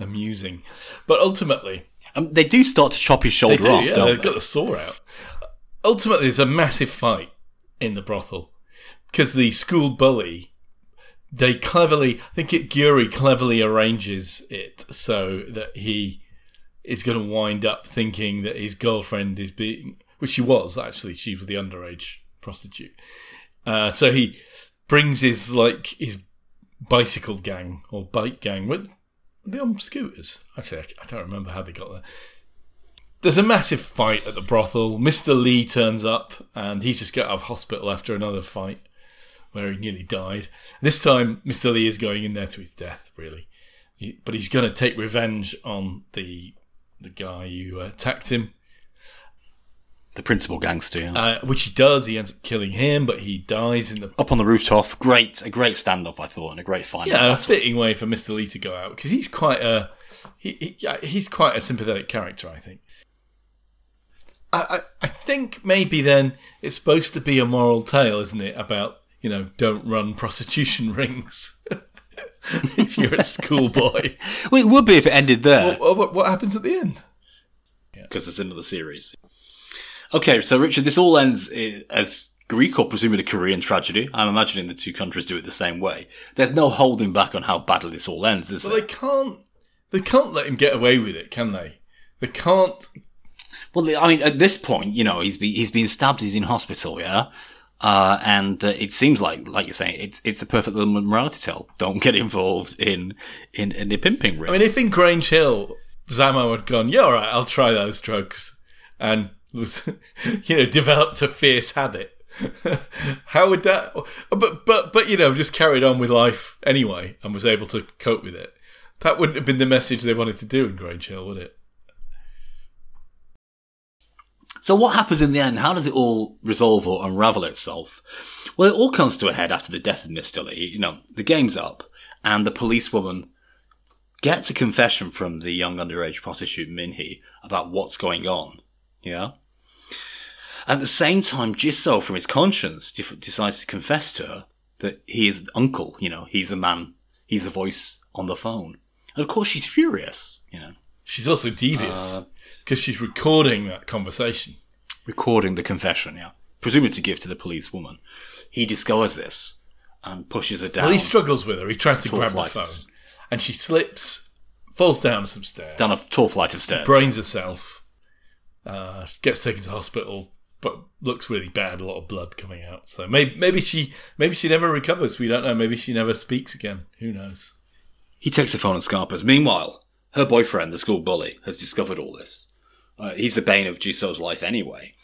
amusing, but ultimately um, they do start to chop his they shoulder do. off, yeah, don't they've they? got the saw out. Ultimately, there's a massive fight in the brothel because the school bully. They cleverly, I think it Gyuri cleverly arranges it so that he is going to wind up thinking that his girlfriend is being, which she was actually, she was the underage prostitute. Uh, so he brings his like his bicycle gang or bike gang with they on scooters. Actually, I, don't remember how they got there. There's a massive fight at the brothel. Mr. Lee turns up and he's just got out of hospital after another fight where he nearly died. This time, Mr. Lee is going in there to his death, really. He, but he's going to take revenge on the the guy who uh, attacked him, The principal gangster. yeah. uh, which he does. He ends up killing him, but he dies in the Up on the rooftop, great, a great standoff, I thought, and a great final. yeah, a fitting way for Mr. Lee to go out because he's quite a he, he he's quite a sympathetic character, I think. I, I I think maybe then it's supposed to be a moral tale, isn't it? About you know, don't run prostitution rings if you're a schoolboy. Well, it would be if it ended there. what, what, what happens at the end? because there's another series. Okay, so Richard, this all ends as Greek or presumably Korean tragedy. I'm imagining the two countries do it the same way. There's no holding back on how badly this all ends, is But there? they can't. They can't let him get away with it, can they? They can't. Well, I mean, at this point, you know, he's be, he's been stabbed. He's in hospital, yeah. Uh, and uh, it seems like, like you're saying, it's it's a perfect little morality tale. Don't get involved in in, in a pimping ring. I mean, if in Grange Hill, Zammo had gone, yeah, all right, I'll try those drugs, and was, you know, developed a fierce habit. How would that? But but but you know, just carried on with life anyway, and was able to cope with it. That wouldn't have been the message they wanted to do in Grange Hill, would it? So what happens in the end? How does it all resolve or unravel itself? Well, it all comes to a head after the death of Mr. Lee. You know, the game's up, and the policewoman gets a confession from the young underage prostitute Minhee about what's going on. Yeah. At the same time, Jisoo, from his conscience, def- decides to confess to her that he is the uncle. You know, he's the man, he's the voice on the phone. And of course, she's furious. You know, She's also devious because she's recording that conversation. recording the confession, yeah, presumably to give to the police woman. He discovers this and pushes her down Well, he struggles with her. He tries to grab the phone, and she slips, falls down some stairs, down a tall flight of stairs. brains herself, uh, gets taken to hospital, but looks really bad. A lot of blood coming out. So maybe maybe she maybe she never recovers. We don't know. Maybe she never speaks again. Who knows? He takes her phone and scarpers. Meanwhile, her boyfriend, the school bully, has discovered all this. Uh, he's the bane of Jisoo's life anyway,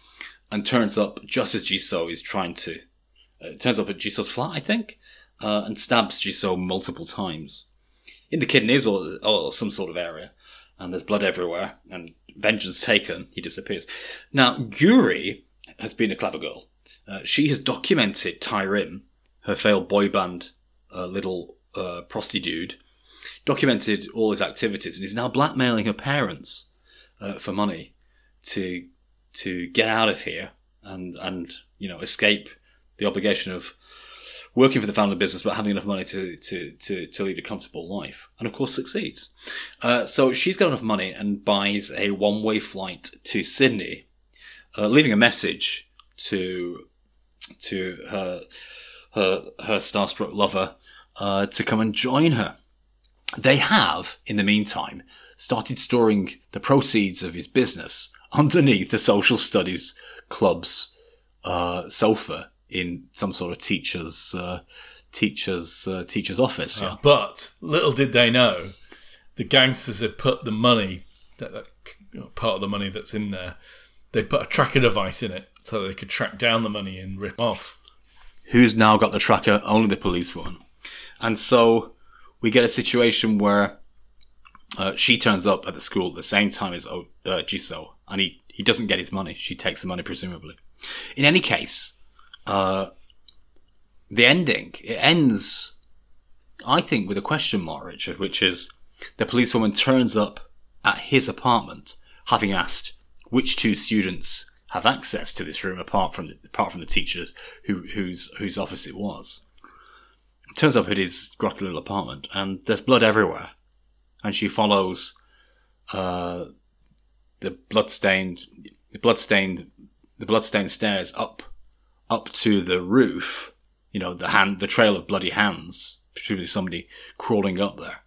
and turns up just as Jisoo is trying to. Uh, turns up at Jisoo's flat, I think, uh, and stabs Jisoo multiple times in the kidneys or, or some sort of area. And there's blood everywhere, and vengeance taken. He disappears. Now, Gyuri has been a clever girl. Uh, she has documented Tyrim, her failed boy band, uh, little uh, prostitute, documented all his activities, and is now blackmailing her parents uh, for money to to get out of here and and you know escape the obligation of working for the family business but having enough money to to to, to lead a comfortable life and of course succeeds uh, so she's got enough money and buys a one-way flight to sydney uh, leaving a message to to her her her starstruck lover uh, to come and join her they have, in the meantime, started storing the proceeds of his business underneath the social studies club's uh, sofa in some sort of teacher's uh, teacher's uh, teacher's office. Yeah. But little did they know, the gangsters had put the money that, that part of the money that's in there. They put a tracker device in it so they could track down the money and rip off. Who's now got the tracker? Only the police one. And so we get a situation where uh, she turns up at the school at the same time as uh, Jisoo, and he, he doesn't get his money. She takes the money, presumably. In any case, uh, the ending, it ends, I think, with a question mark, Richard, which is the policewoman turns up at his apartment, having asked which two students have access to this room apart from the, apart from the teachers who, whose whose office it was. It Turns up at his grotty little apartment, and there's blood everywhere. And she follows uh, the bloodstained, the bloodstained, the bloodstained stairs up, up to the roof. You know, the hand, the trail of bloody hands, presumably somebody crawling up there,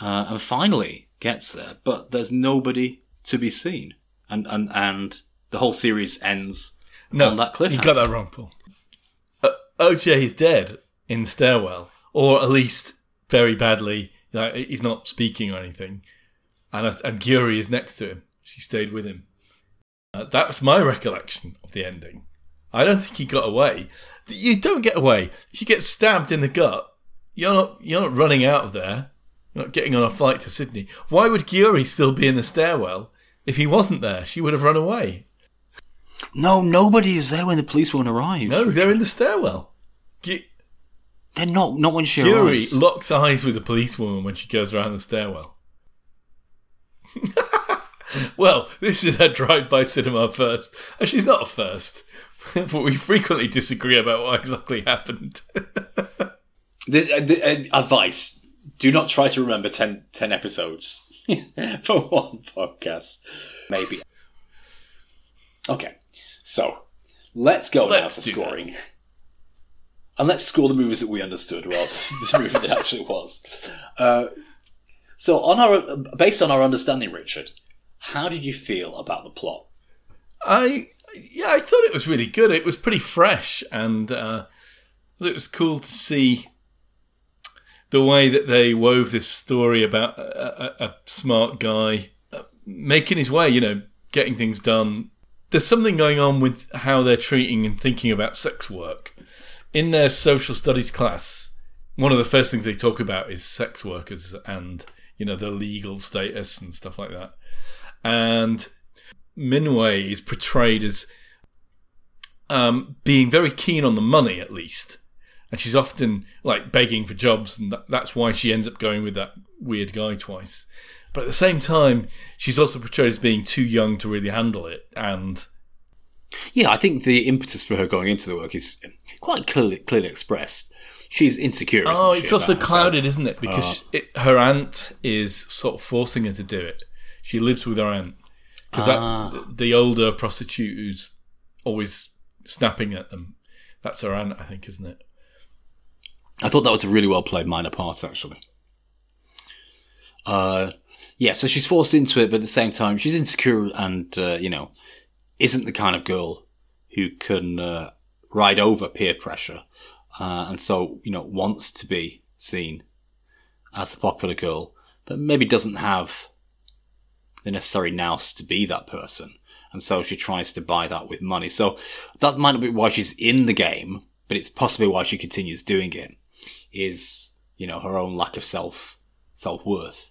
uh, and finally gets there. But there's nobody to be seen, and and and the whole series ends No, on that cliff. you cliffhanger. got that wrong, Paul. Uh, OJ is dead in the stairwell, or at least very badly. Like, he's not speaking or anything, and and Gyuri is next to him. She stayed with him. Uh, that's my recollection of the ending. I don't think he got away. You don't get away. If you get stabbed in the gut, you're not you're not running out of there. You're not getting on a flight to Sydney. Why would Gyuri still be in the stairwell? If he wasn't there, she would have run away. No, nobody is there when the police won't arrive. No, they're in the stairwell. G- they're not. Not when she Fury arrives. locks eyes with the policewoman when she goes around the stairwell. well, this is her drive-by cinema first. And she's not a first, but we frequently disagree about what exactly happened. This, uh, the, uh, advice: Do not try to remember 10, 10 episodes for one podcast. Maybe. Okay, so let's go Let's now to do that. scoring. And let's score the movies that we understood rather than the movie that actually was. Uh, so, on our based on our understanding, Richard, how did you feel about the plot? I yeah, I thought it was really good. It was pretty fresh, and uh, it was cool to see the way that they wove this story about a, a, a smart guy uh, making his way. You know, getting things done. There's something going on with how they're treating and thinking about sex work in their social studies class. One of the first things they talk about is sex workers and you know their legal status and stuff like that. And Minway is portrayed as um, being very keen on the money, at least, and she's often like begging for jobs, and that, that's why she ends up going with that weird guy twice. But at the same time, she's also portrayed as being too young to really handle it, and Yeah, I think the impetus for her going into the work is quite clearly, clearly expressed. She's insecure. oh, it's also about herself? clouded, isn't it? Because it, her aunt is sort of forcing her to do it. She lives with her aunt because Ah. that the older prostitute who's always snapping at them. That's her aunt, I think, isn't it? I thought that was a really well played minor part, actually. Uh, yeah, so she's forced into it, but at the same time, she's insecure and, uh, you know, isn't the kind of girl who can uh, ride over peer pressure. Uh, and so, you know, wants to be seen as the popular girl, but maybe doesn't have the necessary nous to be that person. And so she tries to buy that with money. So that might not be why she's in the game, but it's possibly why she continues doing it. Is you know her own lack of self self worth.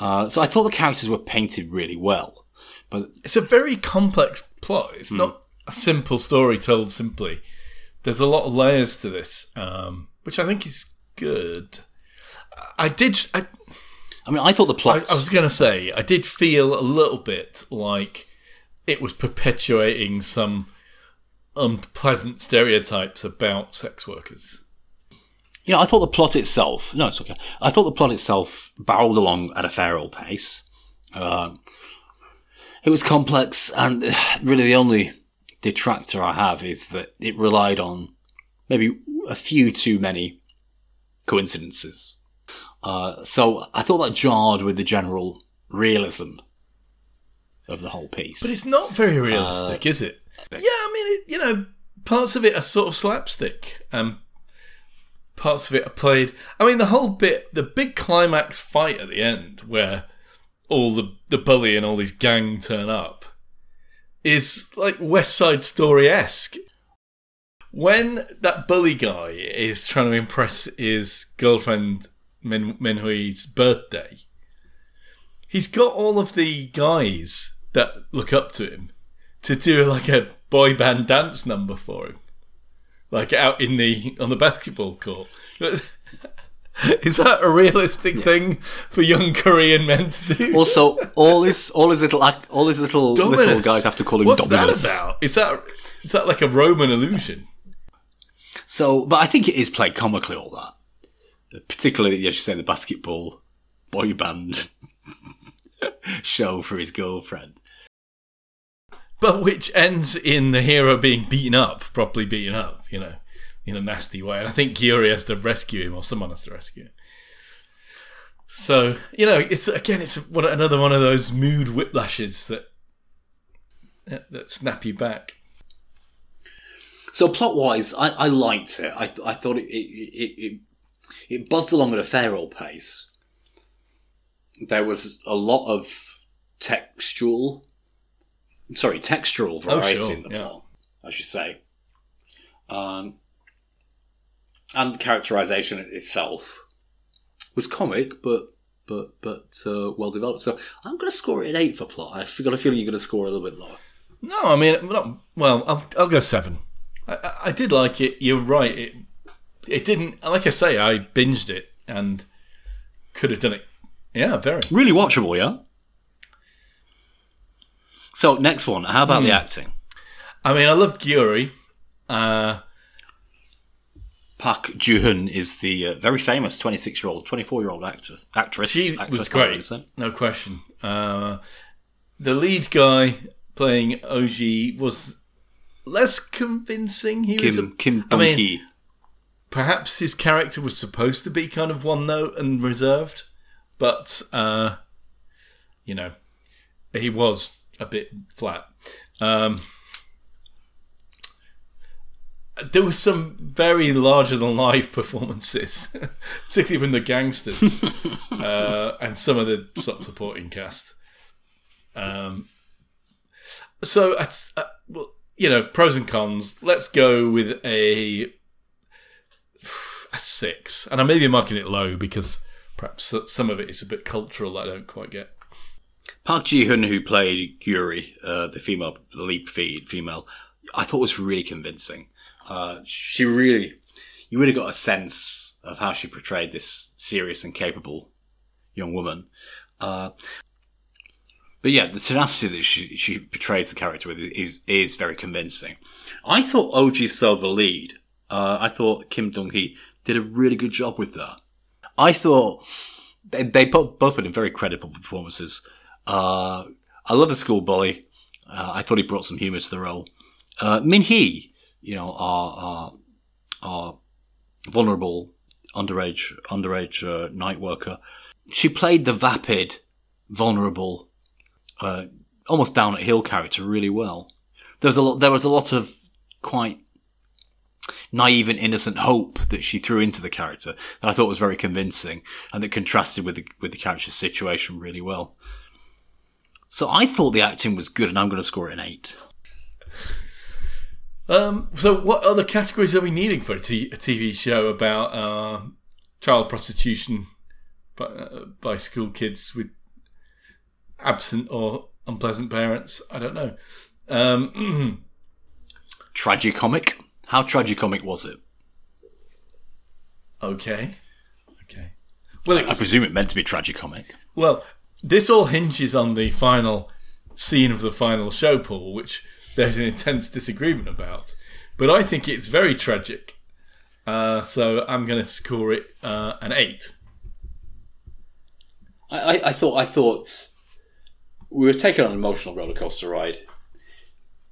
Uh, so I thought the characters were painted really well, but It's a very complex plot. It's not a simple story told simply. There's a lot of layers to this, um, which I think is good. I did. I, I mean I thought the I, plot. I was going to say, I did feel a little bit like it was perpetuating some unpleasant stereotypes about sex workers. Yeah, I thought the plot itself. No, it's okay. I thought the plot itself barreled along at a fair old pace. Uh, it was complex, and really the only detractor I have is that it relied on maybe a few too many coincidences. Uh, so I thought that jarred with the general realism of the whole piece. But it's not very realistic, is it? Yeah, I mean, it, you know, parts of it are sort of slapstick, and parts of it are played. I mean, the whole bit, the big climax fight at the end, where all the the bully and all these gang turn up, is like West Side Story esque. When that bully guy is trying to impress his girlfriend Min Minhee's birthday, he's got all of the guys that look up to him to do like a boy band dance number for him, like out in the on the basketball court. Is that a realistic thing for young Korean men to do? also, all his all his little all his little little guys have to call him What's Dominus. that about? Is that is that like a Roman illusion? So, but I think it is played comically, all that. Particularly, as you say, the basketball boy band show for his girlfriend. But which ends in the hero being beaten up, properly beaten up, you know, in a nasty way. And I think Yuri has to rescue him, or someone has to rescue him. So you know, it's again, it's one, another one of those mood whiplashes that that, snap you back. So, plot wise, I, I liked it. I, I thought it, it it it buzzed along at a fair old pace. There was a lot of textual, sorry, textural variety sure, in the yeah. plot, I should say. Um, and the characterization itself was comic, but but but uh, well developed. So I'm going to score it an eight for plot. I've got a feeling you're going to score a little bit lower. No, I mean, not, well, I'll I'll go seven. I, I, I did like it. You're right. It it didn't. Like I say, I binged it and could have done it. Yeah, very. Really watchable, yeah. So next one, how about the acting? I mean, I love Yuri. Uh, Park Ju-hyun is the uh, very famous 26-year-old, 24-year-old actor, actress. She actress, was great, no question. Uh, the lead guy playing Oji was less convincing. He was, a, Kim Kim I mean, perhaps his character was supposed to be kind of one note and reserved, but uh, you know, he was a bit flat. Um, there were some very larger than life performances, particularly from the gangsters uh, and some of the supporting cast. Um, so, uh, well, you know, pros and cons. Let's go with a a six, and I may be marking it low because perhaps some of it is a bit cultural that I don't quite get. Park Ji Hoon, who played Gyuri, uh, the female, the lead feed female, I thought was really convincing. Uh, she really, you really got a sense of how she portrayed this serious and capable young woman. Uh, but yeah, the tenacity that she, she portrays the character with is is very convincing. I thought OG So the lead. Uh, I thought Kim Dong Hee did a really good job with that. I thought they, they both both put in very credible performances. Uh, I love the school bully. Uh, I thought he brought some humour to the role. Uh, Min Hee, you know, our, our, our vulnerable underage underage uh, night worker. She played the vapid, vulnerable, uh, almost down at heel character really well. There was a lot. There was a lot of quite naive and innocent hope that she threw into the character that I thought was very convincing and that contrasted with the with the character's situation really well. So I thought the acting was good, and I'm going to score it an eight. Um, so, what other categories are we needing for a, t- a TV show about uh, child prostitution by, uh, by school kids with absent or unpleasant parents? I don't know. Um, Tragicomic. How tragicomic was it? okay, okay. Well, I was, presume it meant to be tragicomic. well, this all hinges on the final scene of the final show, Paul, which there's an intense disagreement about. But I think it's very tragic. Uh, so I'm going to score it uh, an eight. I, I, I thought I thought we were taking on an emotional roller coaster ride.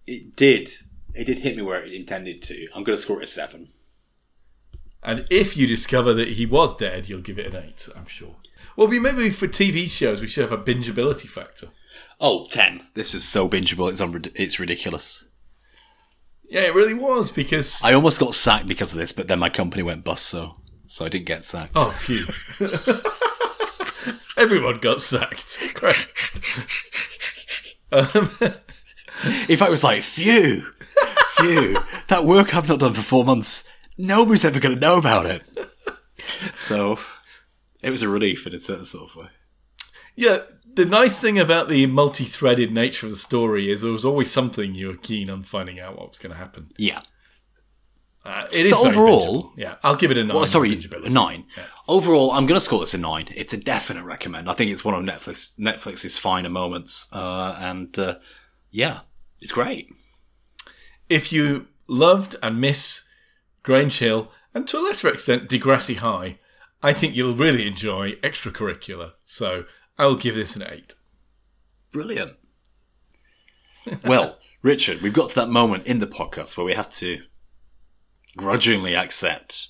It did. It did hit me where it intended to. I'm going to score it a seven. And if you discover that he was dead, you'll give it an eight, I'm sure. Well, we maybe for TV shows we should have a bingeability factor. Oh, 10. This is so bingeable. It's un- it's ridiculous. Yeah, it really was because I almost got sacked because of this, but then my company went bust, so so I didn't get sacked. oh phew, everyone got sacked. Great. Um, In fact, it was like, phew, phew. that work I've not done for four months, nobody's ever going to know about it. So it was a relief in a certain sort of way. yeah, the nice thing about the multi-threaded nature of the story is there was always something you were keen on finding out what was going to happen. Yeah. Uh, it is So very overall- bingeable. yeah, I'll give it a nine. Well, sorry, a nine. Overall, I'm going to score this a nine. It's a definite recommend. I think it's one of Netflix Netflix's finer moments, uh, and uh, yeah, it's great. if you loved and miss Grange Hill, and to a lesser extent Degrassi High, I think you'll really enjoy extracurricular. So I'll give this an eight. Brilliant. well, Richard, we've got to that moment in the podcast where we have to grudgingly accept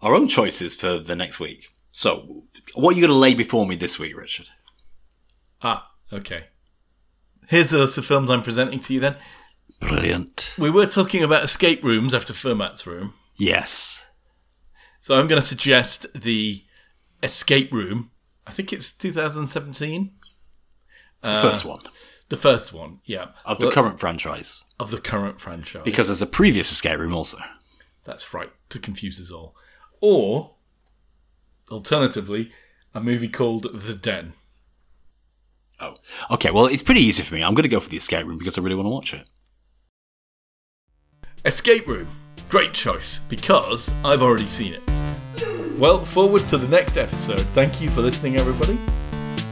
our own choices for the next week. So, what are you going to lay before me this week, Richard? Ah, okay. Here's the list of films I'm presenting to you then. Brilliant. We were talking about escape rooms after Fermat's room. Yes. So I'm going to suggest the escape room. I think it's 2017. The uh, first one The first one, yeah. of the Well, current franchise. of the current franchise. Because there's a previous escape room also. That's right, to confuse us all. Or, alternatively, a movie called The Den. Oh. Okay, well, it's pretty easy for me. I'm going to go for the escape room because I really want to watch it. Escape Room. Great choice, because I've already seen it. Well, forward to the next episode. Thank you for listening, everybody.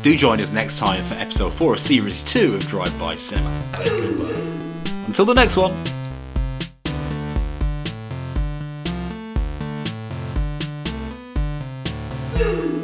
Do join us next time for episode 4 of Series 2 of Drive By Cinema. And goodbye. Until the next one. you